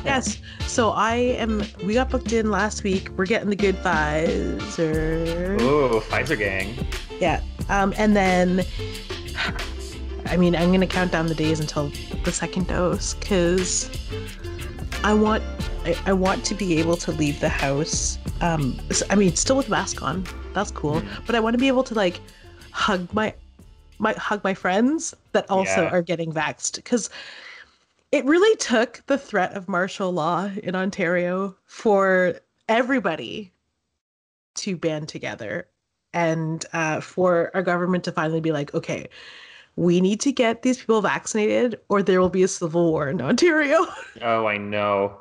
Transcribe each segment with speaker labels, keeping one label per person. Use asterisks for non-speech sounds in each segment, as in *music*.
Speaker 1: *laughs* Yes. So I am. We got booked in last week. We're getting the good Pfizer.
Speaker 2: Ooh, Pfizer gang.
Speaker 1: Yeah. Um, and then, I mean, I'm gonna count down the days until the second dose because I want, I, I want to be able to leave the house. Um, so- I mean, still with mask on. That's cool. But I want to be able to like hug my, my hug my friends that also
Speaker 2: Yeah.
Speaker 1: are getting vaxxed because it really took the threat of martial law in Ontario for everybody to band together and uh, for our government to finally be like, okay, we need to get these people vaccinated or there will be a civil war in Ontario. *laughs*
Speaker 2: Oh, I know.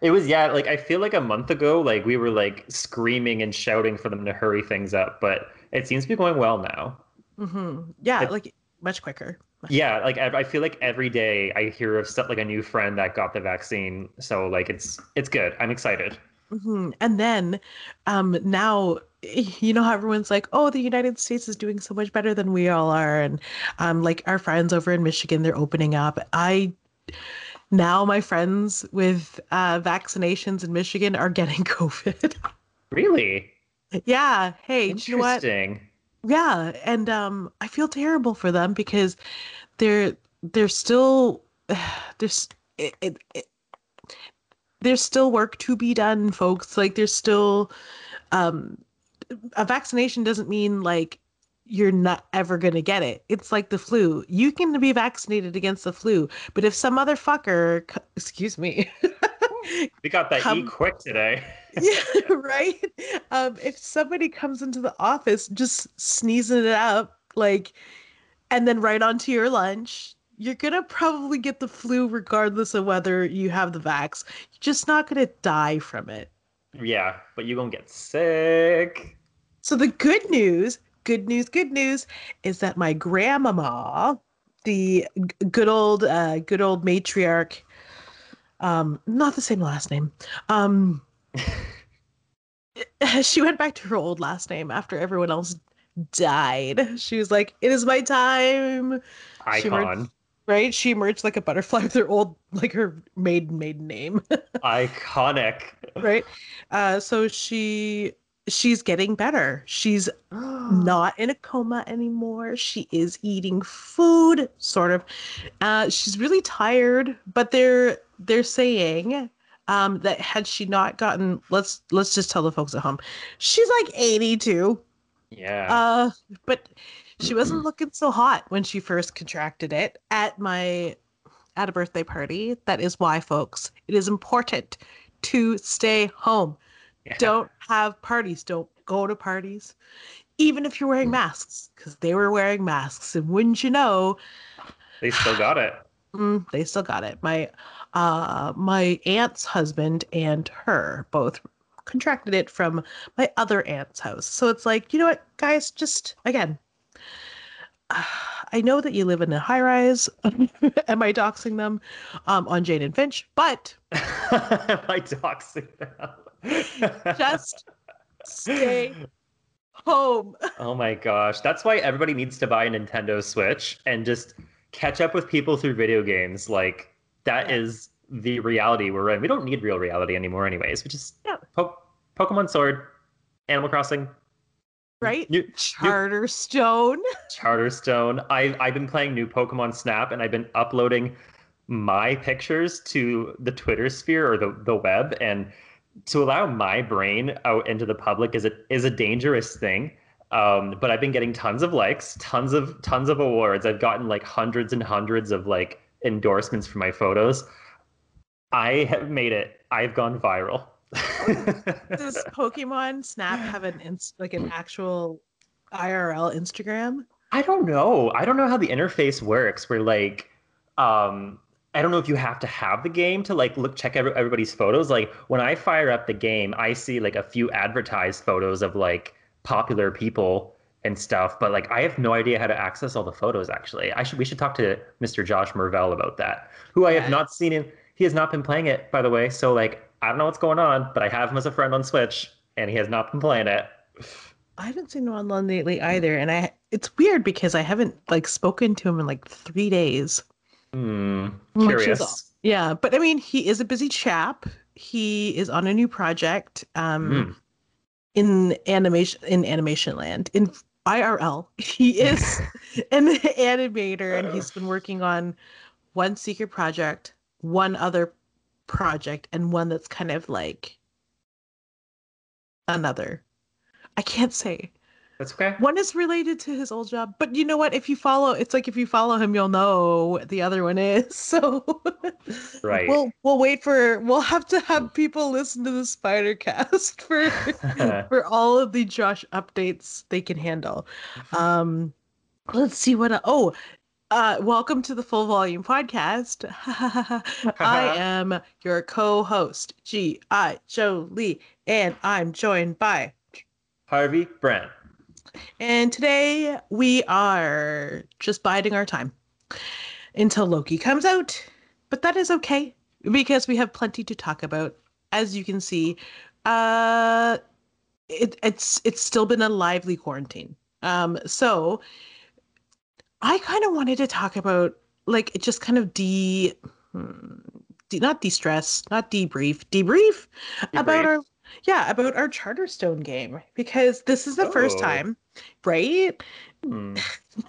Speaker 2: It was yeah, like I feel like a month ago, like we were like screaming and shouting for them to hurry things up, but it seems to be going well now.
Speaker 1: hmm Yeah, like much quicker.
Speaker 2: Yeah, like I, feel like every day I hear of stuff like a new friend that got the vaccine, so like it's it's good. I'm excited.
Speaker 1: hmm And then um, now, *laughs* you know how everyone's like, oh, the United States is doing so much better than we all are. And um, like our friends over in Michigan, they're opening up. I now my friends with uh, vaccinations in Michigan are getting *laughs* COVID.
Speaker 2: Really
Speaker 1: yeah. Hey, do you know what?
Speaker 2: interesting.
Speaker 1: Yeah, and um, I feel terrible for them because they're they're still *sighs* there's it, it, it there's still work to be done, folks. Like there's still um, a vaccination doesn't mean like you're not ever going to get it. It's like the flu. You can be vaccinated against the flu, but if some other fucker, excuse me, *laughs*
Speaker 2: We got that e quick today. *laughs*
Speaker 1: yeah, right. Um, if somebody comes into the office just sneezing it up, like, and then right onto your lunch, you're gonna probably get the flu regardless of whether you have the vax. You're just not gonna die from it.
Speaker 2: Yeah, but you're gonna get sick.
Speaker 1: So the good news, good news, good news is that my grandmama, the good old, uh, good old matriarch, um, not the same last name, um, *laughs* *laughs* she went back to her old last name after everyone else died. She was like, "It is my time." She wrote-
Speaker 2: Icon.
Speaker 1: Right? She emerged like a butterfly with her old, like her maiden maiden name. *laughs*
Speaker 2: Iconic.
Speaker 1: right? Uh, so she she's getting better. She's *gasps* not in a coma anymore. She is eating food, sort of. Uh, she's really tired, but they're they're saying um, that had she not gotten, let's let's just tell the folks at home, she's like 82.
Speaker 2: Yeah.
Speaker 1: Uh, but she wasn't looking so hot when she first contracted it at my at a birthday party. That is why, folks, it is important to stay home.
Speaker 2: Yeah.
Speaker 1: Don't have parties. Don't go to parties, even if you're wearing masks, because they were wearing masks. And wouldn't you know,
Speaker 2: They still got it.
Speaker 1: mm, they still got it. My uh, my aunt's husband and her both contracted it from my other aunt's house. So it's like, you know what, guys, just again. I know that you live in a high rise. *laughs* Am I doxing them um, on Jane and Finch? But *laughs*
Speaker 2: Am I doxing them?
Speaker 1: just stay *laughs* home.
Speaker 2: Oh my gosh. That's why everybody needs to buy a Nintendo Switch and just catch up with people through video games. Like, that
Speaker 1: Yeah.
Speaker 2: is the reality we're in. We don't need real reality anymore, anyways. We just
Speaker 1: Yeah.
Speaker 2: po- Pokemon Sword, Animal Crossing,
Speaker 1: Right?
Speaker 2: new, Charter new
Speaker 1: Charterstone. *laughs*
Speaker 2: Charterstone. I, I've been playing new Pokemon Snap and I've been uploading my pictures to the Twitter sphere or the, the web. And to allow my brain out into the public is a, is a dangerous thing. Um, but I've been getting tons of likes, tons of tons of awards. I've gotten like hundreds and hundreds of like endorsements for my photos. I have made it. I've gone viral. *laughs*
Speaker 1: Does Pokemon Snap have an ins- like an actual IRL Instagram?
Speaker 2: I don't know. I don't know how the interface works. Where like, um, I don't know if you have to have the game to like look check every, everybody's photos. Like when I fire up the game, I see like a few advertised photos of like popular people and stuff. But like, I have no idea how to access all the photos. Actually, I should we should talk to Mr. Josh Mervell about that, who I have not seen in. He has not been playing it, by the way. So like, I don't know what's going on, but I have him as a friend on Switch, and he has not been playing it.
Speaker 1: I haven't seen him online lately either, and I it's weird because I haven't like spoken to him in like three days.
Speaker 2: Hmm. Curious.
Speaker 1: Yeah, but I mean, he is a busy chap. He is on a new project um,
Speaker 2: Hmm.
Speaker 1: in animation in animation land in IRL. *laughs* He is *laughs* an animator, and he's been working on one secret project, one other project, and one that's kind of like another. I can't say.
Speaker 2: That's okay.
Speaker 1: One is related to his old job, but you know what? If you follow, it's like if you follow him, you'll know what the other one is. *laughs* So,
Speaker 2: Right.
Speaker 1: We'll we'll wait for. We'll have to have people listen to the Spider Cast *laughs* for *laughs* for all of the Josh updates they can handle. Um, let's see what. Oh, uh, welcome to the Full Volume Podcast. *laughs* I *laughs* am your co-host, G. I. Jolie, and I'm joined by
Speaker 2: Harvey Brent.
Speaker 1: And today we are just biding our time until Loki comes out. But that is okay because we have plenty to talk about. As you can see, uh it, it's it's still been a lively quarantine. Um so I kind of wanted to talk about like it just kind of de, hmm, de not de-stress, not debrief, debrief about our yeah, about our Charterstone game because this is the first
Speaker 2: Oh.
Speaker 1: time, right?
Speaker 2: Hmm.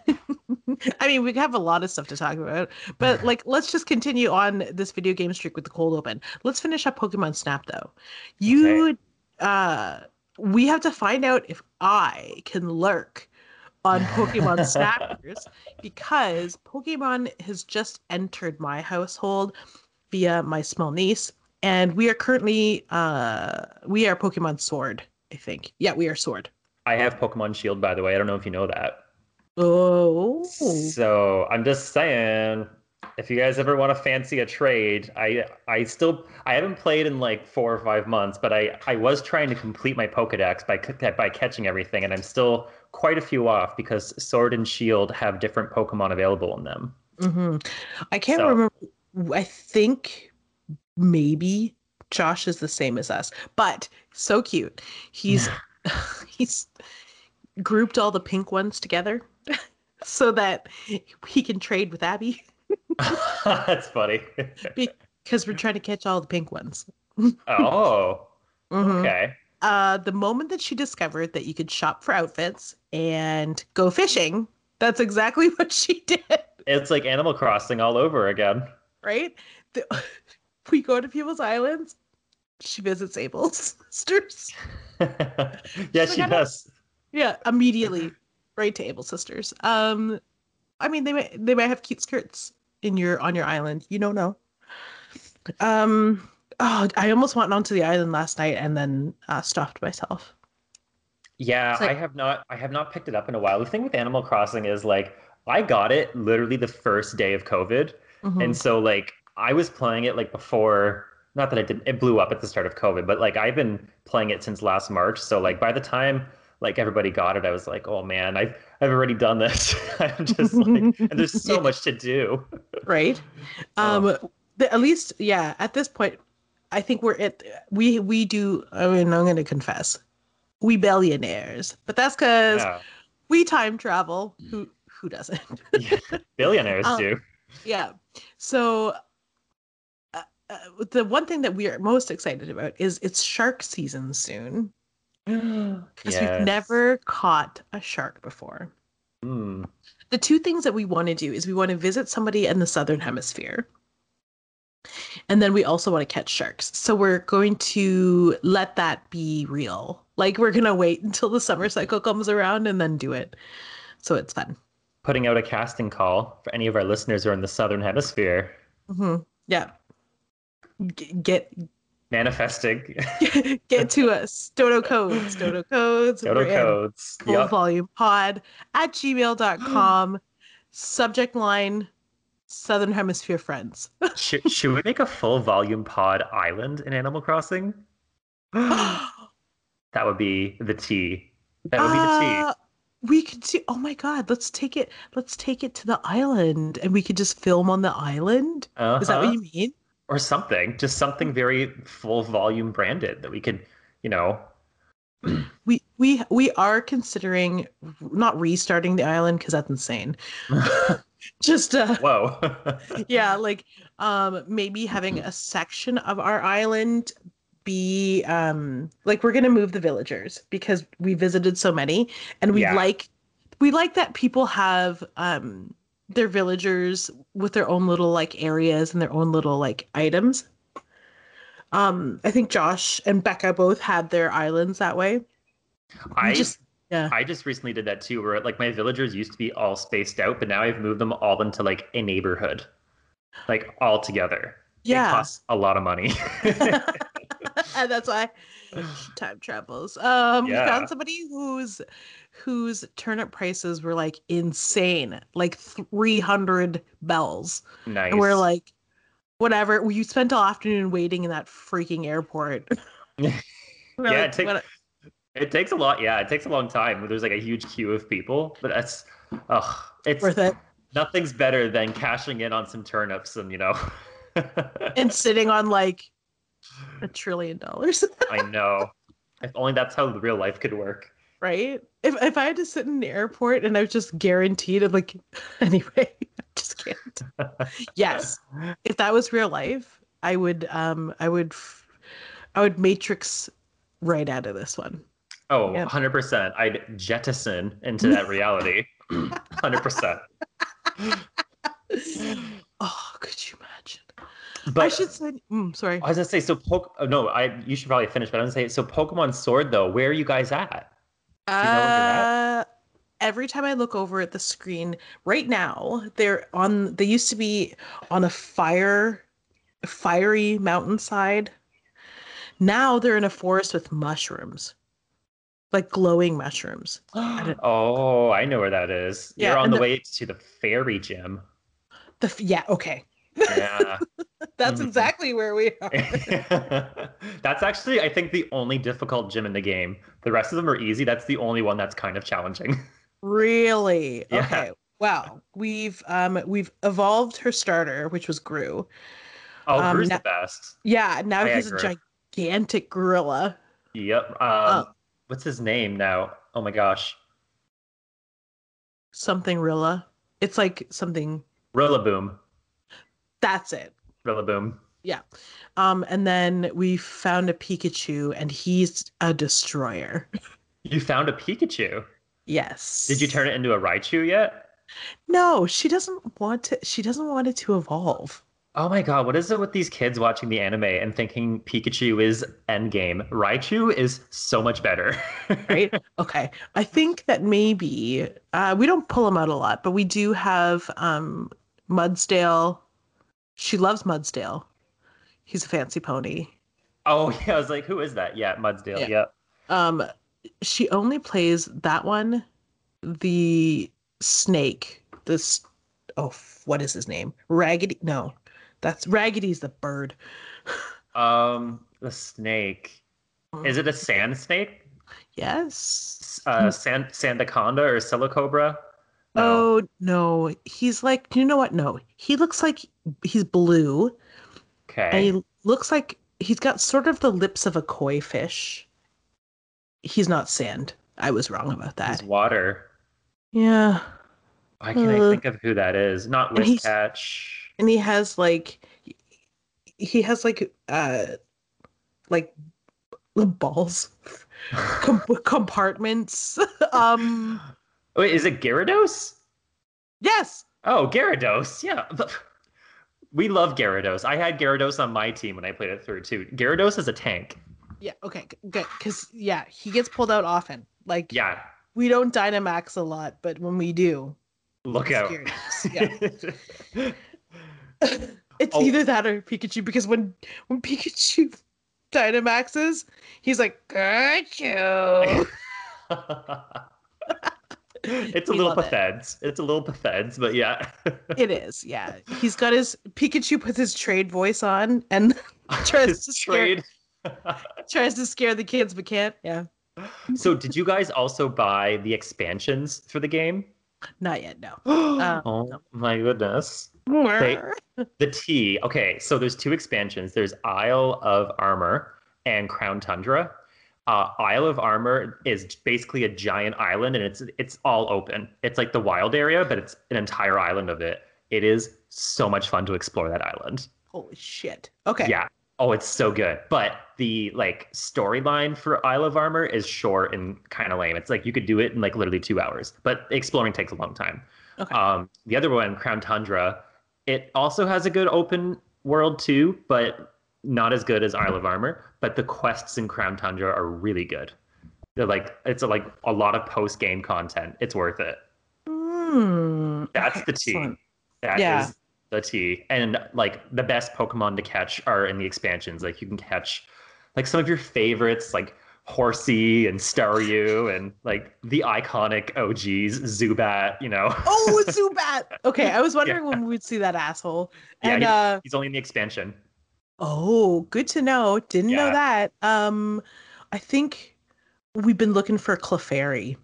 Speaker 2: *laughs*
Speaker 1: I mean, we have a lot of stuff to talk about, but *sighs* like, let's just continue on this video game streak with the cold open. Let's finish up Pokemon Snap though. You, uh, we have to find out if I can lurk on Pokemon *laughs* Snappers because Pokemon has just entered my household via my small niece, and we are currently, uh, we are Pokemon Sword. I think. Yeah, we are Sword.
Speaker 2: I have Pokemon Shield, by the way. I don't know if you know that.
Speaker 1: Oh.
Speaker 2: So I'm just saying, if you guys ever want to fancy a trade, I I still I haven't played in like four or five months, but I I was trying to complete my Pokedex by by catching everything, and I'm still quite a few off because Sword and Shield have different Pokemon available in them.
Speaker 1: hmm I can't
Speaker 2: So-
Speaker 1: remember. I think maybe Josh is the same as us, but so cute. He's *laughs* *laughs* he's grouped all the pink ones together *laughs* so that he can trade with Abby
Speaker 2: That's funny.
Speaker 1: because we're trying to catch all the pink ones.
Speaker 2: oh,
Speaker 1: Mhm.
Speaker 2: okay.
Speaker 1: Uh, the moment that she discovered that you could shop for outfits and go fishing, that's exactly *laughs* what she did.
Speaker 2: It's like Animal Crossing all over again.
Speaker 1: right? The, *laughs* we go to people's islands. She visits Abel's *laughs* sisters.
Speaker 2: yes,
Speaker 1: I
Speaker 2: she does.
Speaker 1: Yeah, immediately right to Abel's sisters. Um, I mean they may they might have cute skirts in your on your island. You don't know. Um, oh, I almost went onto the island last night and then uh, stopped myself.
Speaker 2: Yeah,
Speaker 1: like-
Speaker 2: I have not I have not picked it up in a while. The thing with Animal Crossing is like I got it literally the first day of COVID.
Speaker 1: Mhm.
Speaker 2: And so like I was playing it like before not that it didn't. it blew up at the start of COVID, but like I've been playing it since last March. So like by the time like everybody got it, I was like, oh man, I've I've already done this. *laughs* I'm just like *laughs* and there's so much to do.
Speaker 1: right?
Speaker 2: Oh.
Speaker 1: Um, the, at least yeah. At this point, I think we're at we we do. I mean, I'm going to confess, we billionaires, but that's because
Speaker 2: Yeah.
Speaker 1: we time travel. Who who doesn't?
Speaker 2: Yeah. Billionaires *laughs*
Speaker 1: Um,
Speaker 2: do.
Speaker 1: yeah. So. Uh, uh, the one thing that we are most excited about is it's shark season soon *gasps* because we've never caught a shark before.
Speaker 2: Mm.
Speaker 1: the two things that we want to do is we want to visit somebody in the southern hemisphere and then we also want to catch sharks so we're going to let that be real like we're going to wait until the summer cycle comes around and then do it so it's fun
Speaker 2: Putting out a casting call for any of our listeners who are in the southern hemisphere.
Speaker 1: hmm yeah G- get
Speaker 2: Manifesting. *laughs*
Speaker 1: get to us dodo codes dodo codes
Speaker 2: Dodo
Speaker 1: we're
Speaker 2: codes.
Speaker 1: full
Speaker 2: Yep.
Speaker 1: volume pod at gmail.com *gasps* subject line southern hemisphere friends *laughs*
Speaker 2: should, should we make a full volume pod island in Animal Crossing? *gasps* that would be the T. That would be the T.
Speaker 1: Uh, we could do. Oh my god, let's take it. Let's take it to the island, and we could just film on the island. Is that
Speaker 2: Uh-huh.
Speaker 1: what you mean?
Speaker 2: Or something. Just something very full volume branded that we could, you know. *clears throat*
Speaker 1: We we we are considering not restarting the island because that's insane. *laughs* just uh
Speaker 2: Whoa. *laughs*
Speaker 1: yeah like um maybe having a section of our island be um like we're gonna move the villagers because we visited so many and we
Speaker 2: Yeah.
Speaker 1: like we like that people have um their villagers with their own little like areas and their own little like items um i think josh and becca both had their islands that way
Speaker 2: I
Speaker 1: just-
Speaker 2: just
Speaker 1: yeah.
Speaker 2: I just recently did that too, where like my villagers used to be all spaced out, but now I've moved them all into like a neighborhood, like all together. It
Speaker 1: yeah
Speaker 2: costs a lot of money.
Speaker 1: and *laughs* *laughs* that's why time travels. Um, we found somebody whose whose turnip prices were like insane, like three hundred bells,
Speaker 2: nice.
Speaker 1: and we're like, whatever. You spent all afternoon waiting in that freaking airport. *laughs*
Speaker 2: Yeah,
Speaker 1: like,
Speaker 2: it take-
Speaker 1: "What-
Speaker 2: it takes a lot. Yeah, it takes a long time. There's like a huge queue of people, but that's, oh, it's
Speaker 1: worth it.
Speaker 2: nothing's better than cashing in on some turnips and you know. *laughs*
Speaker 1: And sitting on like a trillion dollars, *laughs*
Speaker 2: I know. If only that's how real life could work.
Speaker 1: right? If if I had to sit in the airport and I was just guaranteed, I'm like, *laughs* anyway, I just can't. yes if that was real life i would um i would f- i would matrix right out of this one
Speaker 2: Oh,
Speaker 1: Yep.
Speaker 2: 100%. I'd jettison into that reality. 100%. *laughs*
Speaker 1: oh could you imagine
Speaker 2: But
Speaker 1: i should say mm, sorry
Speaker 2: I was gonna say, so poke. oh, No, I. You should probably finish. But I was gonna say, so Pokemon Sword though. Where are you guys at? you know
Speaker 1: uh every time i look over at the screen right now they're on they used to be on a fire fiery mountainside now they're in a forest with mushrooms like glowing mushrooms *gasps*
Speaker 2: oh, I know where that is.
Speaker 1: Yeah,
Speaker 2: You're on the,
Speaker 1: the-
Speaker 2: way to the fairy gym.
Speaker 1: the yeah okay
Speaker 2: Yeah. *laughs*
Speaker 1: that's
Speaker 2: Mhm.
Speaker 1: exactly where we are *laughs*
Speaker 2: that's actually, I think, the only difficult gym in the game. The rest of them are easy. That's the only one that's kind of challenging. *laughs*
Speaker 1: Really?
Speaker 2: Yeah.
Speaker 1: Okay. Wow. We've um we've evolved her starter, which was Gru.
Speaker 2: Oh,
Speaker 1: Um,
Speaker 2: Gru's
Speaker 1: na-
Speaker 2: the best.
Speaker 1: Yeah, now
Speaker 2: I
Speaker 1: he's a gigantic gorilla.
Speaker 2: Yep. Um,
Speaker 1: Oh.
Speaker 2: What's his name now? Oh my gosh.
Speaker 1: Something Rilla. It's like something
Speaker 2: Rillaboom.
Speaker 1: that's it.
Speaker 2: Rillaboom. Yeah.
Speaker 1: Um and then we found a Pikachu and he's a destroyer.
Speaker 2: You found a Pikachu.
Speaker 1: Yes.
Speaker 2: Did you turn it into a Raichu yet?
Speaker 1: No, she doesn't want to she doesn't want it to evolve.
Speaker 2: Oh my god, what is it with these kids watching the anime and thinking Pikachu is endgame? Raichu is so much better. *laughs*
Speaker 1: right? okay. I think that maybe uh, we don't pull him out a lot, but we do have um, Mudsdale. She loves Mudsdale. He's a fancy pony.
Speaker 2: oh yeah, I was like, who is that? Yeah, Mudsdale.
Speaker 1: Yeah.
Speaker 2: Yep.
Speaker 1: Um, she only plays that one, the snake. This oh, what is his name? Raggedy? No, that's Raggedy's the bird.
Speaker 2: Um, the snake. Is it a sand snake?
Speaker 1: Yes.
Speaker 2: Uh, sand Sandaconda or Silicobra? No.
Speaker 1: Oh no, he's like. You know what? No, he looks like he's blue.
Speaker 2: Okay.
Speaker 1: And he looks like he's got sort of the lips of a koi fish. He's not sand. I was wrong about that.
Speaker 2: He's water.
Speaker 1: Yeah.
Speaker 2: Why can't I
Speaker 1: Uh,
Speaker 2: think of who that is? Not Whiscash.
Speaker 1: And he has like he has like uh like balls *laughs* com- compartments. um
Speaker 2: Wait, is it Gyarados?
Speaker 1: yes.
Speaker 2: Oh, Gyarados. Yeah. *laughs* We love Gyarados. I had Gyarados on my team when I played it through too. Gyarados is a tank.
Speaker 1: Yeah, okay, good. Cuz yeah, he gets pulled out often. Like
Speaker 2: Yeah.
Speaker 1: we don't Dynamax a lot, but when we do,
Speaker 2: Look out. *laughs*
Speaker 1: Yeah. *laughs* it's
Speaker 2: Oh.
Speaker 1: either that or Pikachu because when when Pikachu *laughs* Dynamaxes, he's like, "Got you." *laughs*
Speaker 2: it's a
Speaker 1: We
Speaker 2: little
Speaker 1: love it.
Speaker 2: It's a little patheds, but yeah.
Speaker 1: it is, yeah. He's got his Pikachu puts his trade voice on and Tries
Speaker 2: His
Speaker 1: to scare-
Speaker 2: trade.
Speaker 1: tries to scare the kids but can't. Yeah,
Speaker 2: so, did you guys also buy the expansions for the game?
Speaker 1: not yet. No. *gasps* Uh,
Speaker 2: oh
Speaker 1: no.
Speaker 2: my goodness. The T. Okay, so there's two expansions. There's Isle of Armor and Crown Tundra. Uh, Isle of Armor is basically a giant island, and it's it's all open. It's like the wild area, but it's an entire island of it. It is so much fun to explore that island.
Speaker 1: Holy shit. Okay.
Speaker 2: Yeah. Oh, it's so good. But the like storyline for Isle of Armor is short and kind of lame. It's like you could do it in like literally two hours, but exploring takes a long time.
Speaker 1: Okay.
Speaker 2: Um, the other one, Crown Tundra, it also has a good open world too, but not as good as Isle of Armor. But the quests in Crown Tundra are really good. They're like it's like a lot of post game content. It's worth it.
Speaker 1: Hmm.
Speaker 2: That's the T.
Speaker 1: excellent.
Speaker 2: That is
Speaker 1: Yeah.
Speaker 2: the T. And like the best Pokemon to catch are in the expansions. Like you can catch like some of your favorites, like Horsey and Staryu, and like the iconic OGs, Zubat. You know.
Speaker 1: Oh, *laughs* Zubat. Okay, I was wondering when we would see that asshole.
Speaker 2: Yeah,
Speaker 1: And
Speaker 2: he-
Speaker 1: uh
Speaker 2: He's only in the expansion.
Speaker 1: oh, good to know. Didn't know that. Um I think we've been looking for Clefairy.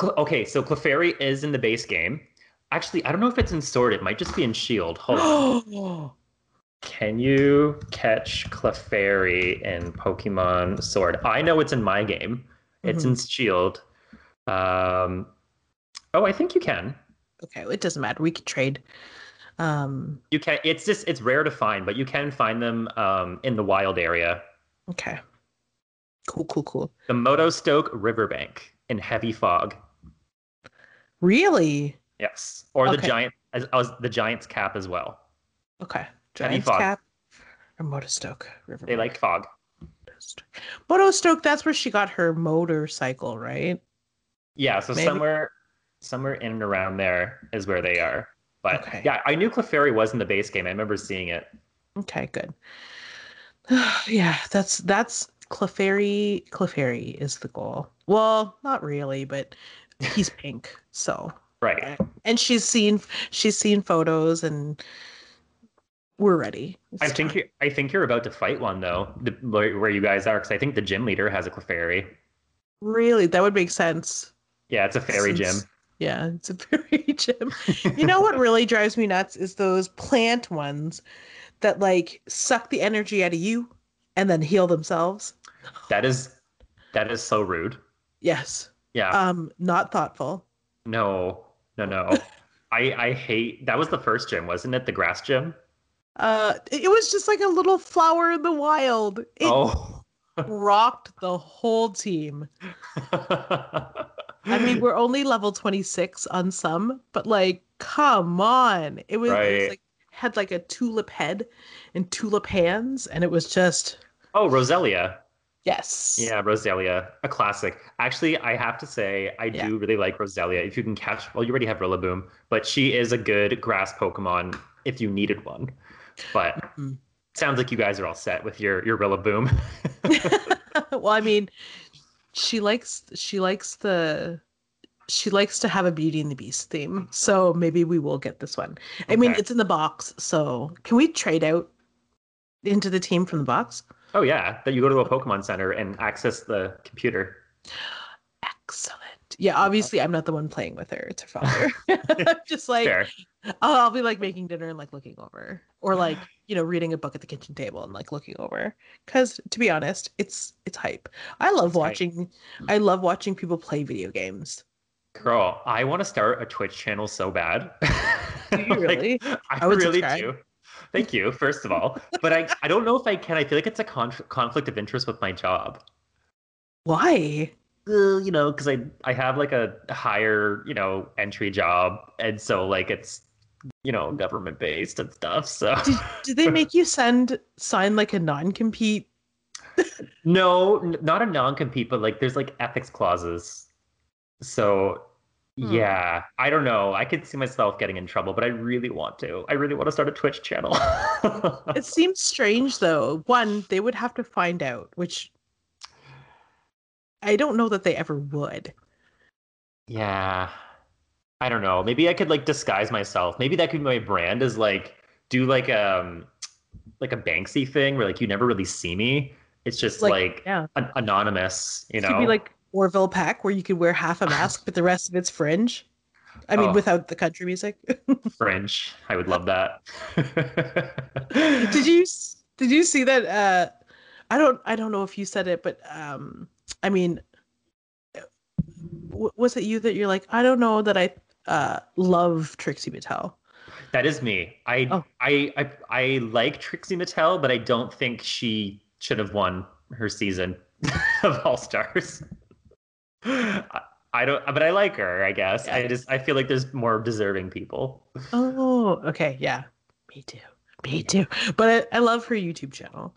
Speaker 2: Cl- Okay, so Clefairy is in the base game. Actually, I don't know if it's in Sword. It might just be in Shield. Hold on. *gasps* *gasps* *gasps* Can you catch Clefairy in Pokemon Sword? I know it's in my game. It's
Speaker 1: Mm-hmm.
Speaker 2: in Shield. Um, oh, I think you can.
Speaker 1: okay, it doesn't matter. We could trade. Um
Speaker 2: You can. It's just it's rare to find, but you can find them um, in the wild area.
Speaker 1: okay. Cool, cool, cool.
Speaker 2: The Motostoke Riverbank in Heavy Fog.
Speaker 1: Really?
Speaker 2: Yes, or the giant as, as the Giant's Cap as well.
Speaker 1: Okay. Giant's
Speaker 2: fog.
Speaker 1: Cap or Motostoke River.
Speaker 2: They like fog.
Speaker 1: Motostoke, that's where she got her motorcycle, right?
Speaker 2: Yeah, so
Speaker 1: Maybe.
Speaker 2: somewhere somewhere in and around there is where they are. But
Speaker 1: Okay.
Speaker 2: yeah, I knew Clefairy was in the base game. I remember seeing it.
Speaker 1: Okay, good. *sighs* yeah, that's that's Clefairy. Clefairy is the goal. Well, not really, but he's *laughs* pink, so
Speaker 2: Right.
Speaker 1: and she's seen she's seen photos and we're ready.
Speaker 2: I think
Speaker 1: time.
Speaker 2: you I think you're about to fight one though, the, where where you guys are, because I think the gym leader has a Clefairy.
Speaker 1: really that would make sense.
Speaker 2: Yeah, it's a fairy gym.
Speaker 1: Yeah, it's a *laughs* fairy gym. You know what really drives me nuts is those plant ones that like suck the energy out of you and then heal themselves.
Speaker 2: That is that is so rude.
Speaker 1: Yes.
Speaker 2: Yeah.
Speaker 1: Um, not thoughtful.
Speaker 2: no, no, no. *laughs* I I hate that was the first gym, wasn't it? The grass gym.
Speaker 1: Uh, it was just like a little flower in the wild. It
Speaker 2: oh. *laughs*
Speaker 1: rocked the whole team. I mean, *laughs* we're only level 26 on some, but like, come on. It was, it was like had like a tulip head and tulip hands, and it was just
Speaker 2: oh, Roselia.
Speaker 1: yes.
Speaker 2: Yeah, Roselia, a classic. Actually, I have to say, I
Speaker 1: Yeah.
Speaker 2: do really like Roselia. If you can catch, well, you already have Rillaboom, but she is a good grass Pokemon if you needed one. But
Speaker 1: Mhm.
Speaker 2: sounds like you guys are all set with your your Rilla Boom. *laughs* *laughs*
Speaker 1: well, I mean, she likes she likes the she likes to have a Beauty and the Beast theme, so maybe we will get this one. I mean, it's in the box, so can we trade out into the team from the box?
Speaker 2: oh yeah, that you go to a Pokemon Center and access the computer.
Speaker 1: Excellent. Yeah, obviously I'm not the one playing with her. It's her father. *laughs* I'm just like
Speaker 2: Fair.
Speaker 1: I'll, I'll be like making dinner and like looking over, or like *gasps* you know reading a book at the kitchen table and like looking over. Because to be honest, it's it's hype. I love
Speaker 2: It's hype.
Speaker 1: watching. I love watching people play video games.
Speaker 2: Girl, I want to start a Twitch channel so bad. *laughs*
Speaker 1: Do you
Speaker 2: Like,
Speaker 1: really?
Speaker 2: I, really
Speaker 1: subscribe.
Speaker 2: do. Thank you, first of all. But I, I don't know if I can. I feel like it's a conf- conflict of interest with my job.
Speaker 1: Why?
Speaker 2: Uh, you know, because I I have like a higher you know entry job, and so like it's you know government based and stuff. So
Speaker 1: Did, did they make you send sign like a non compete?
Speaker 2: no, n- not a non compete, but like there's like ethics clauses. So
Speaker 1: Hmm.
Speaker 2: yeah, I don't know. I could see myself getting in trouble, but I really want to. I really want to start a Twitch channel. *laughs*
Speaker 1: It seems strange though. One, they would have to find out, which I don't know that they ever would.
Speaker 2: Yeah. I don't know. Maybe I could like disguise myself. Maybe that could be my brand is like do like um like a Banksy thing where like you never really see me. It's just
Speaker 1: Like,
Speaker 2: like,
Speaker 1: yeah.
Speaker 2: an- anonymous, you
Speaker 1: It
Speaker 2: know.
Speaker 1: could be like Orville Peck, where you could wear half a mask, but the rest of it's fringe. I mean,
Speaker 2: Oh.
Speaker 1: without the country music. *laughs*
Speaker 2: Fringe. I would love that.
Speaker 1: did you *laughs* did you see that? Uh, I don't I don't know if you said it, but um, I mean, was it you that you're like I don't know that I uh love Trixie Mattel.
Speaker 2: That is me. I,
Speaker 1: Oh.
Speaker 2: I I I like Trixie Mattel, but I don't think she should have won her season *laughs* of All Stars. I, I don't, but I like her. I guess I just I feel like there's more deserving people.
Speaker 1: Oh, okay, yeah, me too, me too. But I, I love her YouTube channel.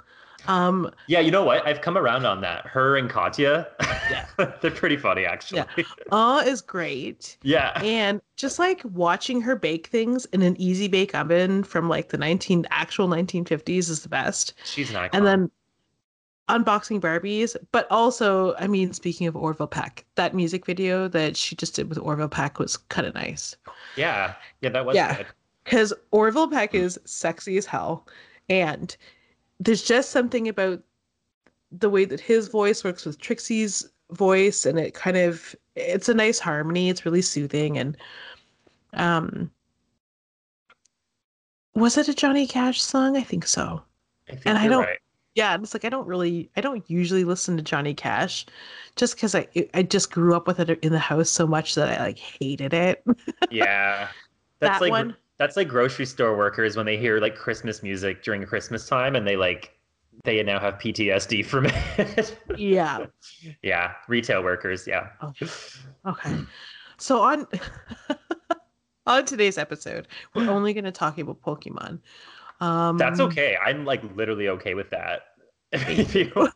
Speaker 1: Um,
Speaker 2: Yeah, you know what? I've come around on that. Her and Katya,
Speaker 1: Yeah. *laughs*
Speaker 2: they're pretty funny actually.
Speaker 1: Aw is great.
Speaker 2: Yeah.
Speaker 1: And just like watching her bake things in an easy bake oven from like the 19 actual 1950s is the best.
Speaker 2: she's an icon.
Speaker 1: And then unboxing Barbies, but also, I mean, speaking of Orville Peck, that music video that she just did with Orville Peck was kind of nice.
Speaker 2: yeah, yeah, that was
Speaker 1: Yeah.
Speaker 2: good.
Speaker 1: Because Orville Peck is sexy as hell. And there's just something about the way that his voice works with Trixie's voice, and it kind of it's a nice harmony. It's really soothing. And um was it a Johnny Cash song? I think so.
Speaker 2: I think
Speaker 1: And I don't-
Speaker 2: right.
Speaker 1: Yeah, it's like I don't really I don't usually listen to Johnny Cash just because I I just grew up with it in the house so much that I like hated it. *laughs*
Speaker 2: Yeah. That's
Speaker 1: That
Speaker 2: like
Speaker 1: one?
Speaker 2: That's like grocery store workers when they hear like Christmas music during Christmas time and they like they now have PTSD from it.
Speaker 1: yeah. *laughs*
Speaker 2: yeah, retail workers, yeah.
Speaker 1: Oh. Okay. So on *laughs* on today's episode, we're only going to talk about Pokemon. Um
Speaker 2: That's okay. I'm like literally okay with that. *laughs* You-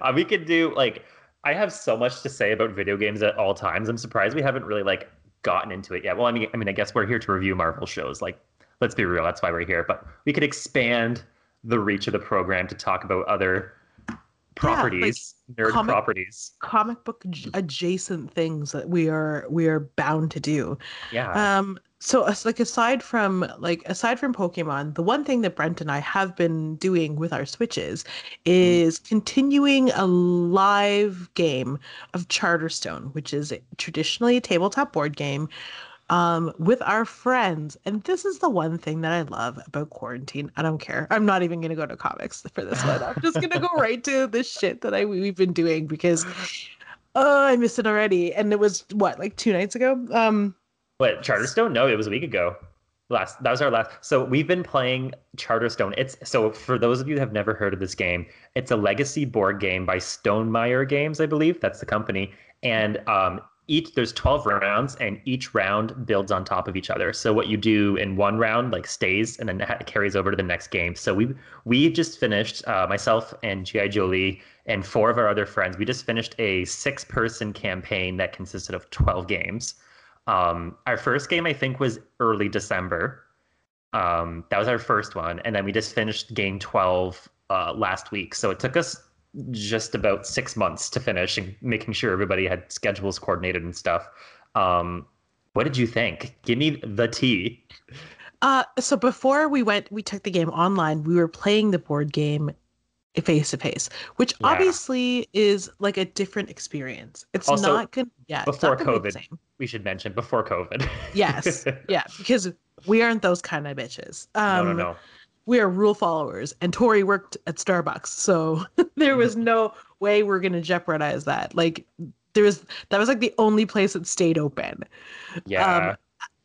Speaker 2: uh, we could do like I have so much to say about video games at all times. I'm surprised we haven't really like gotten into it yet. Well, I mean, I mean, I guess we're here to review Marvel shows. Like, let's be real, that's why we're here. But we could expand the reach of the program to talk about other properties, nerd
Speaker 1: comic-
Speaker 2: properties.
Speaker 1: comic book adjacent things that we are we are bound to do.
Speaker 2: Yeah.
Speaker 1: Um so like aside from like aside from Pokemon, the one thing that Brent and I have been doing with our switches is continuing a live game of Charterstone, which is traditionally a tabletop board game um with our friends. And this is the one thing that I love about quarantine. I don't care. I'm not even going to go to comics for this one. I'm just going to go right to the shit that I we've been doing because oh, I missed it already. And it was what, like 2 nights ago? Um
Speaker 2: What Charterstone? No, it was a week ago. Last that was our last. So we've been playing Charterstone. It's so for those of you who have never heard of this game, it's a legacy board game by Stonemaier Games, I believe. That's the company. And um, each there's 12 rounds, and each round builds on top of each other. So what you do in one round like stays, and then it carries over to the next game. So we we just finished uh, myself and G.I. Jolie and four of our other friends. We just finished a six person campaign that consisted of 12 games. Um, our first game, I think, was early December. Um, that was our first one, and then we just finished game twelve uh, last week. So it took us just about six months to finish, and making sure everybody had schedules coordinated and stuff. Um, what did you think? Give me the tea.
Speaker 1: Uh, so before we went, we took the game online. We were playing the board game face to face, which
Speaker 2: Yeah.
Speaker 1: obviously is like a different experience. It's
Speaker 2: Also,
Speaker 1: not good. Yeah,
Speaker 2: before
Speaker 1: not gonna be the
Speaker 2: COVID.
Speaker 1: same.
Speaker 2: We should mention before COVID.
Speaker 1: Yes, *laughs* yeah, because we aren't those kind of bitches. Um,
Speaker 2: no, no, no.
Speaker 1: We are rule followers, and Tori worked at Starbucks, so *laughs* there was no way we're gonna jeopardize that. Like, there was that was like the only place that stayed open.
Speaker 2: Yeah.
Speaker 1: um,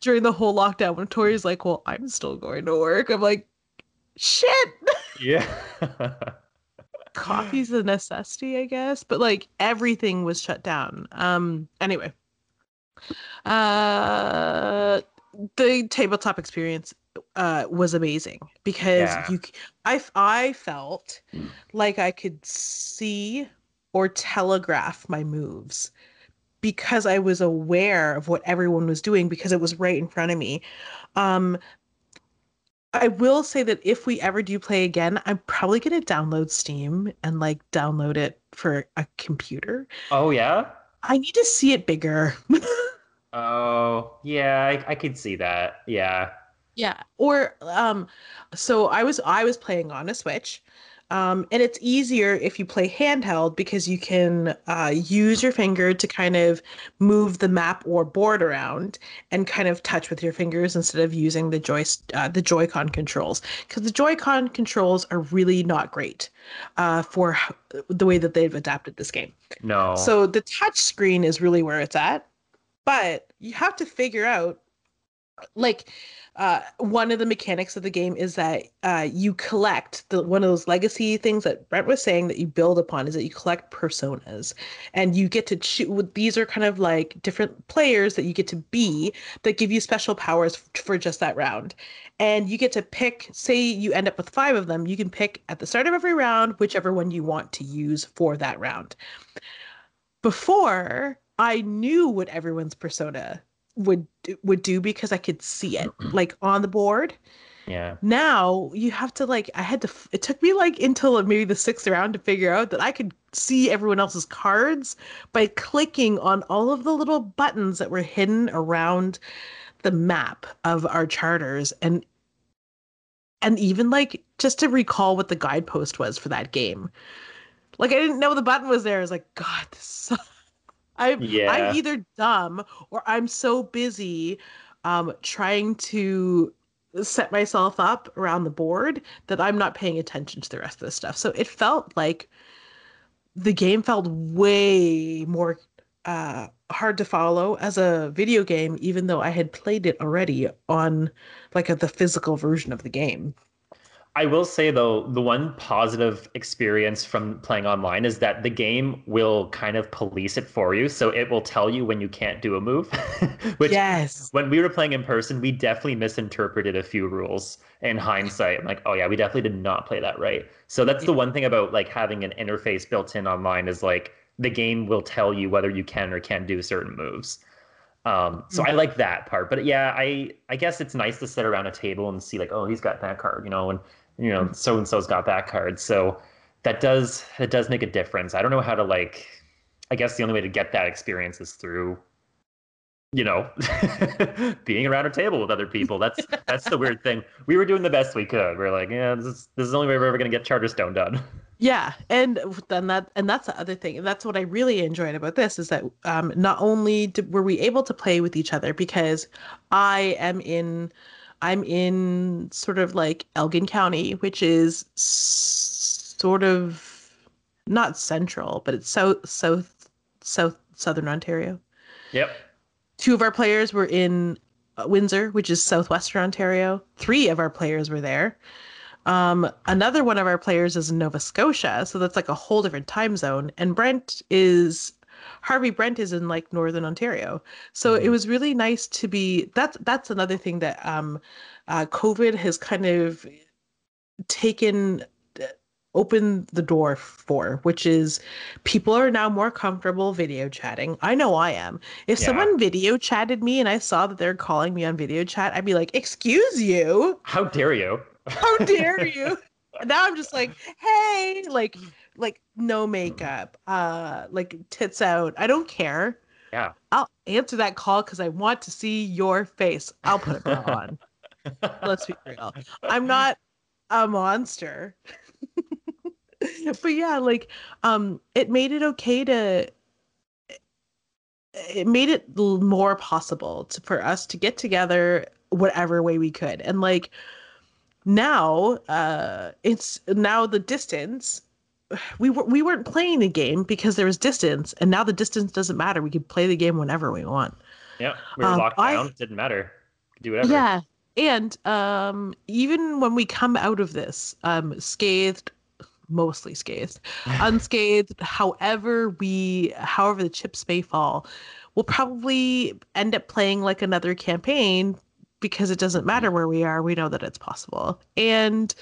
Speaker 1: during the whole lockdown when Tori's like, Well, I'm still going to work. I'm like, shit. *laughs*
Speaker 2: yeah. *laughs*
Speaker 1: Coffee's a necessity, I guess. But like everything was shut down. Um anyway. Uh the tabletop experience uh was amazing because
Speaker 2: Yeah.
Speaker 1: you I I felt like I could see or telegraph my moves because I was aware of what everyone was doing because it was right in front of me. Um, I will say that if we ever do play again, I'm probably going to download Steam and like download it for a computer.
Speaker 2: oh yeah.
Speaker 1: I need to see it bigger. *laughs*
Speaker 2: Oh yeah. I, I could see that. Yeah.
Speaker 1: Yeah. Or um so I was I was playing on a Switch. Um, and it's easier if you play handheld because you can uh, use your finger to kind of move the map or board around and kind of touch with your fingers instead of using the joy uh, the Joy-Con controls. Because the Joy-Con controls are really not great uh, for the way that they've adapted this game.
Speaker 2: No.
Speaker 1: So the touch screen is really where it's at, but you have to figure out like uh, one of the mechanics of the game is that uh, you collect the one of those legacy things that Brent was saying that you build upon is that you collect personas, and you get to choose. These are kind of like different players that you get to be that give you special powers f- for just that round, and you get to pick. Say you end up with five of them, you can pick at the start of every round whichever one you want to use for that round. Before I knew what everyone's persona would would do because I could see it *clears throat* like on the board.
Speaker 2: Yeah.
Speaker 1: Now you have to like I had to it took me like until maybe the sixth round to figure out that I could see everyone else's cards by clicking on all of the little buttons that were hidden around the map of our charters and and even like just to recall what the guidepost was for that game. Like I didn't know the button was there. I was like, God, this sucks. I'm
Speaker 2: Yeah.
Speaker 1: I'm either dumb or I'm so busy um trying to set myself up around the board that I'm not paying attention to the rest of the stuff. So it felt like the game felt way more uh hard to follow as a video game even though I had played it already on like a, the physical version of the game.
Speaker 2: I will say though, the one positive experience from playing online is that the game will kind of police it for you. So it will tell you when you can't do a move. *laughs* Which
Speaker 1: yes.
Speaker 2: when we were playing in person, we definitely misinterpreted a few rules in hindsight. I'm like, oh yeah, we definitely did not play that right. So that's the one thing about like having an interface built in online is like the game will tell you whether you can or can't do certain moves. Um, so I like that part. But yeah, I I guess it's nice to sit around a table and see like, oh, he's got that card, you know, and you know, so and so's got that card. So that does that does make a difference. I don't know how to like I guess the only way to get that experience is through you know, *laughs* being around a table with other people. That's *laughs* that's the weird thing. We were doing the best we could. We are like, yeah, this is this is the only way we're ever gonna get Charterstone done. *laughs*
Speaker 1: Yeah, and then that and that's the other thing. And that's what I really enjoyed about this is that um, not only did, were we able to play with each other because I am in I'm in sort of like Elgin County, which is s- sort of not central, but it's south south south southern Ontario.
Speaker 2: Yep.
Speaker 1: Two of our players were in uh, Windsor, which is southwestern Ontario. Three of our players were there. Um, another one of our players is in Nova Scotia, so that's like a whole different time zone. And Brent is Harvey Brent is in like northern Ontario. So
Speaker 2: Mhm.
Speaker 1: it was really nice to be that's that's another thing that um uh COVID has kind of taken opened the door for, which is people are now more comfortable video chatting. I know I am. If
Speaker 2: Yeah.
Speaker 1: someone video chatted me and I saw that they're calling me on video chat, I'd be like, "Excuse you."
Speaker 2: How dare you?
Speaker 1: how dare you now i'm just like hey like like no makeup uh like tits out. I don't care.
Speaker 2: Yeah.
Speaker 1: i'll answer that call because i want to see your face. I'll put it back on. Let's be real. I'm not a monster. *laughs* But yeah like um it made it okay to it made it more possible to, for us to get together whatever way we could. And like now uh it's now the distance we were we weren't playing the game because there was distance and now the distance doesn't matter we can play the game whenever we want
Speaker 2: Yeah. We were
Speaker 1: Um,
Speaker 2: locked
Speaker 1: I-
Speaker 2: down. Didn't matter. Do whatever.
Speaker 1: yeah and um even when we come out of this um scathed mostly scathed *laughs* unscathed however we however the chips may fall we'll probably end up playing like another campaign because it doesn't matter where we are we know that it's possible and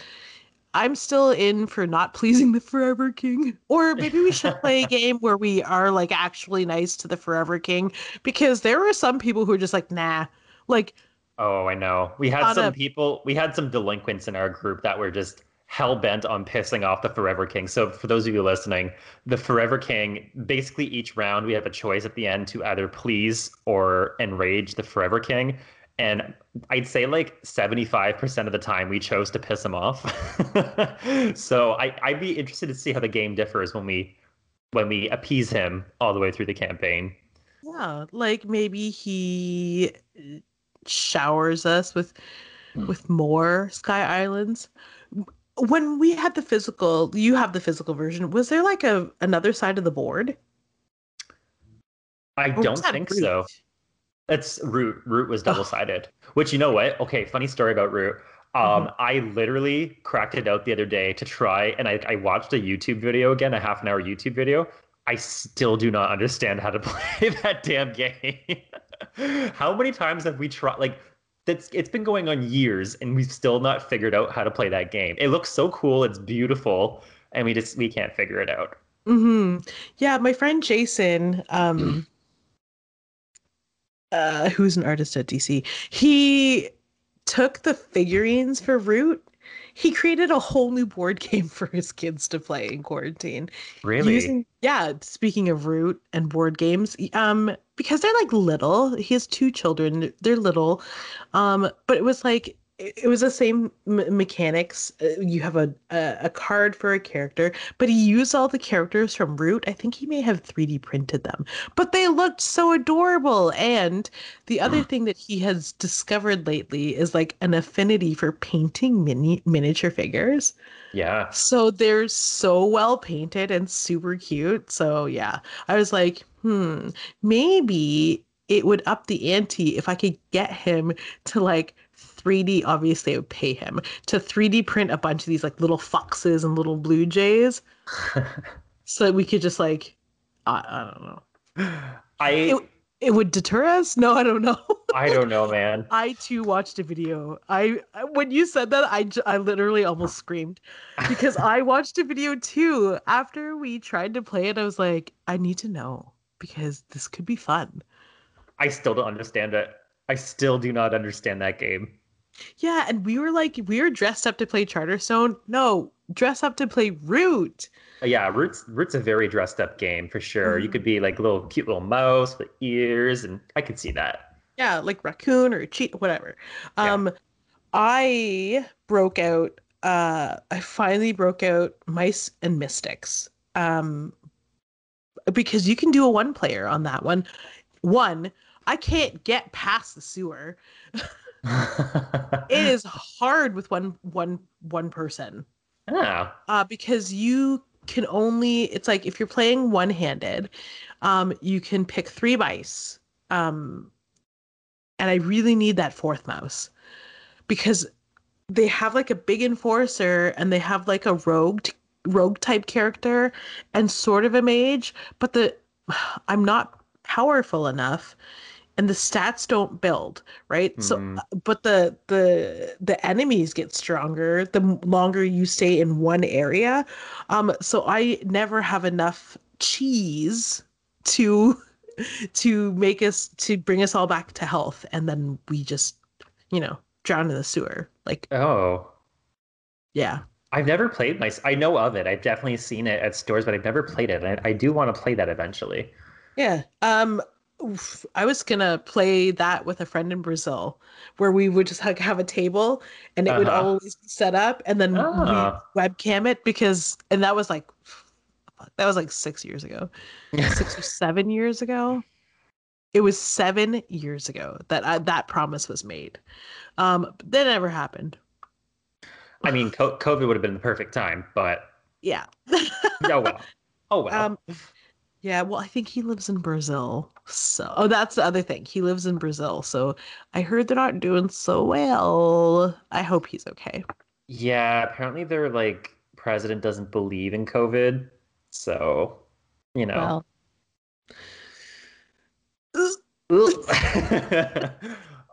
Speaker 1: i'm still in for not pleasing the forever king or maybe we should *laughs* play a game where we are like actually nice to the forever king because there were some people who are just like nah like
Speaker 2: Oh, I know. We had some
Speaker 1: a-
Speaker 2: people, we had some delinquents in our group that were just hell bent on pissing off the Forever King. So, for those of you listening, the Forever King, basically each round we have a choice at the end to either please or enrage the Forever King. And I'd say like 75% of the time we chose to piss him off. *laughs* so I, I'd be interested to see how the game differs when we when we appease him all the way through the campaign.
Speaker 1: Yeah, like maybe he uh, showers us with hmm. with more Sky Islands. When we had the physical, you have the physical version. Was there like a another side of the board?
Speaker 2: I or don't think so. It's root. Root was double sided. Which you know what? Okay, funny story about root. Um, mm-hmm. I literally cracked it out the other day to try, and I, I watched a YouTube video again, a half an hour YouTube video. I still do not understand how to *laughs* play that damn game. *laughs* how many times have we tried? Like, that's it's been going on years, and we've still not figured out how to play that game. It looks so cool, it's beautiful, and we just we can't figure it out.
Speaker 1: Hmm. Yeah, my friend Jason. Um. *clears throat* uh, who's an artist at DC, he took the figurines for Root. He created a whole new board *laughs* game for his kids to play in quarantine.
Speaker 2: Really?
Speaker 1: Using, yeah. Speaking of Root and board games, um, because they're like little. He has two children. They're little, um, but it was like it was the same m- mechanics. Uh, you have a, a, a card for a character, but he used all the characters from Root. I think he may have 3D printed them, but they looked so adorable. And the other thing that he has discovered lately is like an affinity for painting mini miniature figures.
Speaker 2: Yeah.
Speaker 1: So they're so well painted and super cute. So yeah, I was like, hmm, maybe it would up the ante if I could get him to like 3D, obviously, I would pay him to 3D print a bunch of these like little foxes and little blue jays, *laughs* so that we could just like, I, I don't know.
Speaker 2: I
Speaker 1: it, it would deter us. No, I don't know.
Speaker 2: I don't know, man. *laughs*
Speaker 1: I too watched a video. I when you said that, I I literally almost screamed because I *laughs* watched a video too after we tried to play it. I was like, I need to know because this could be fun.
Speaker 2: I still don't understand it. I still do not understand that game.
Speaker 1: Yeah, and we were like, we were dressed up to play Charterstone. No, dress up to play Root.
Speaker 2: Uh, yeah, Root's Root's a very dressed up game for sure. Mm-hmm. You could be like a little cute little mouse with ears, and I could see that.
Speaker 1: Yeah, like raccoon or cheat, whatever. Um, yeah. I broke out. Uh, I finally broke out Mice and Mystics. Um, because you can do a one player on that one. One, I can't get past the sewer. *laughs* *laughs* it is hard with one one one person.
Speaker 2: Yeah.
Speaker 1: Uh, because you can only it's like if you're playing one-handed, um, you can pick three mice. Um, and I really need that fourth mouse because they have like a big enforcer and they have like a rogue rogue type character and sort of a mage, but the *sighs* I'm not powerful enough and the stats don't build right mm. so hmm. uh, but the the the enemies get stronger the longer you stay in one area um so i never have enough cheese to *laughs* to make us to bring us all back to health and then we just you know drown in the sewer like
Speaker 2: oh
Speaker 1: yeah
Speaker 2: I've never played my. I know of it. I've definitely seen it at stores, but I've never played it. I, I do want to play that eventually.
Speaker 1: Yeah. Um. Oof, I was gonna play that with a friend in Brazil, where we would just like have a table and it uh-huh. would always be set up, and then oh. we webcam it because, and that was like, that was like six years ago, *laughs* six or seven years ago. It was seven years ago that I, that promise was made. Um, that never happened.
Speaker 2: I mean, COVID would have been the perfect time, but
Speaker 1: yeah. *laughs*
Speaker 2: oh well. Oh well. Um,
Speaker 1: yeah, well, I think he lives in Brazil. So, oh, that's the other thing. He lives in Brazil. So, I heard they're not doing so well. I hope he's okay.
Speaker 2: Yeah, apparently their like president doesn't believe in COVID. So, you know. Well. *laughs*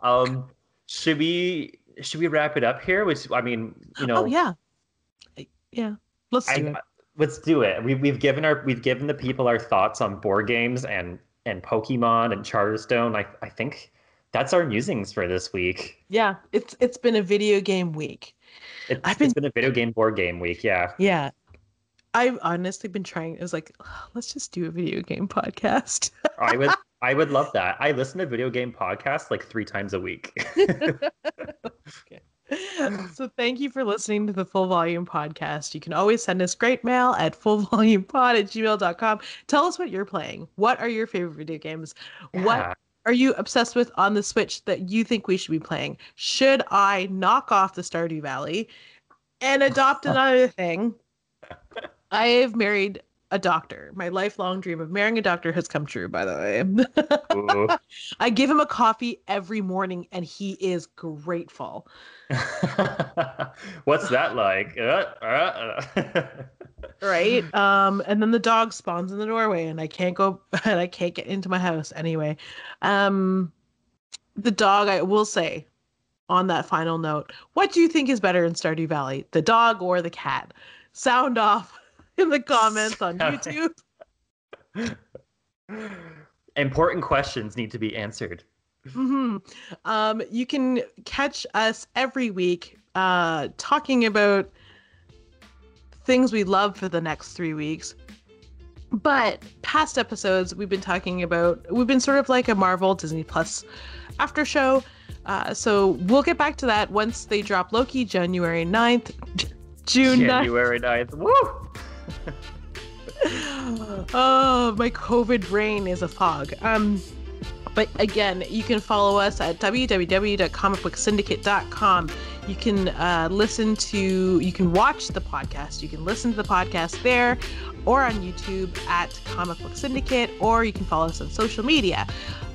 Speaker 2: um should we should we wrap it up here? Which I mean, you know.
Speaker 1: Oh yeah. Yeah. Let's do I, it
Speaker 2: let's do it. We, we've given our we've given the people our thoughts on board games and and Pokemon and Charterstone. I I think that's our musings for this week.
Speaker 1: Yeah, it's it's been a video game week.
Speaker 2: It's, I've been, it's been a video game board game week. Yeah.
Speaker 1: Yeah. I've honestly been trying. It was like, let's just do a video game podcast. *laughs*
Speaker 2: I was *laughs* I would love that. I listen to video game podcasts like three times a week. *laughs*
Speaker 1: okay. *laughs* So thank you for listening to the Full Volume Podcast. You can always send us great mail at fullvolumepod at gmail.com. Tell us what you're playing. What are your favorite video games?
Speaker 2: Yeah.
Speaker 1: What are you obsessed with on the Switch that you think we should be playing? Should I knock off the Stardew Valley and adopt *laughs* another thing? *laughs* I have married a doctor. My lifelong dream of marrying a doctor has come true, by the way. *laughs* I give him a coffee every morning and he is grateful. *laughs*
Speaker 2: What's that like? Uh, uh, *laughs*
Speaker 1: right? Um, and then the dog spawns in the doorway and I can't go and I can't get into my house anyway. Um the dog, I will say on that final note, what do you think is better in Stardew Valley? The dog or the cat? Sound off *laughs* in the comments on YouTube. *laughs*
Speaker 2: Important questions need to be answered.
Speaker 1: Mm-hmm. Um, you can catch us every week uh, talking about things we love for the next three weeks. But past episodes, we've been talking about, we've been sort of like a Marvel Disney Plus after show. Uh, so we'll get back to that once they drop Loki January 9th. *laughs* June
Speaker 2: January 9th. 9th. Woo! *laughs*
Speaker 1: oh, my COVID brain is a fog. Um, but again, you can follow us at www.comicbooksyndicate.com. You can uh, listen to, you can watch the podcast. You can listen to the podcast there or on YouTube at Comic Book Syndicate, or you can follow us on social media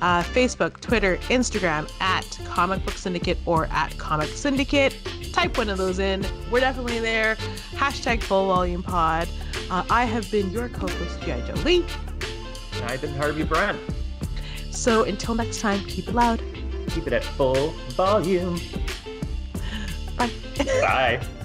Speaker 1: uh, Facebook, Twitter, Instagram at Comic Book Syndicate or at Comic Syndicate. Type one of those in. We're definitely there. Hashtag Full Volume Pod. Uh, I have been your co host, G.I. Jolie.
Speaker 2: I've been Harvey Brent.
Speaker 1: So until next time, keep it loud.
Speaker 2: Keep it at full volume.
Speaker 1: Bye.
Speaker 2: Bye. *laughs*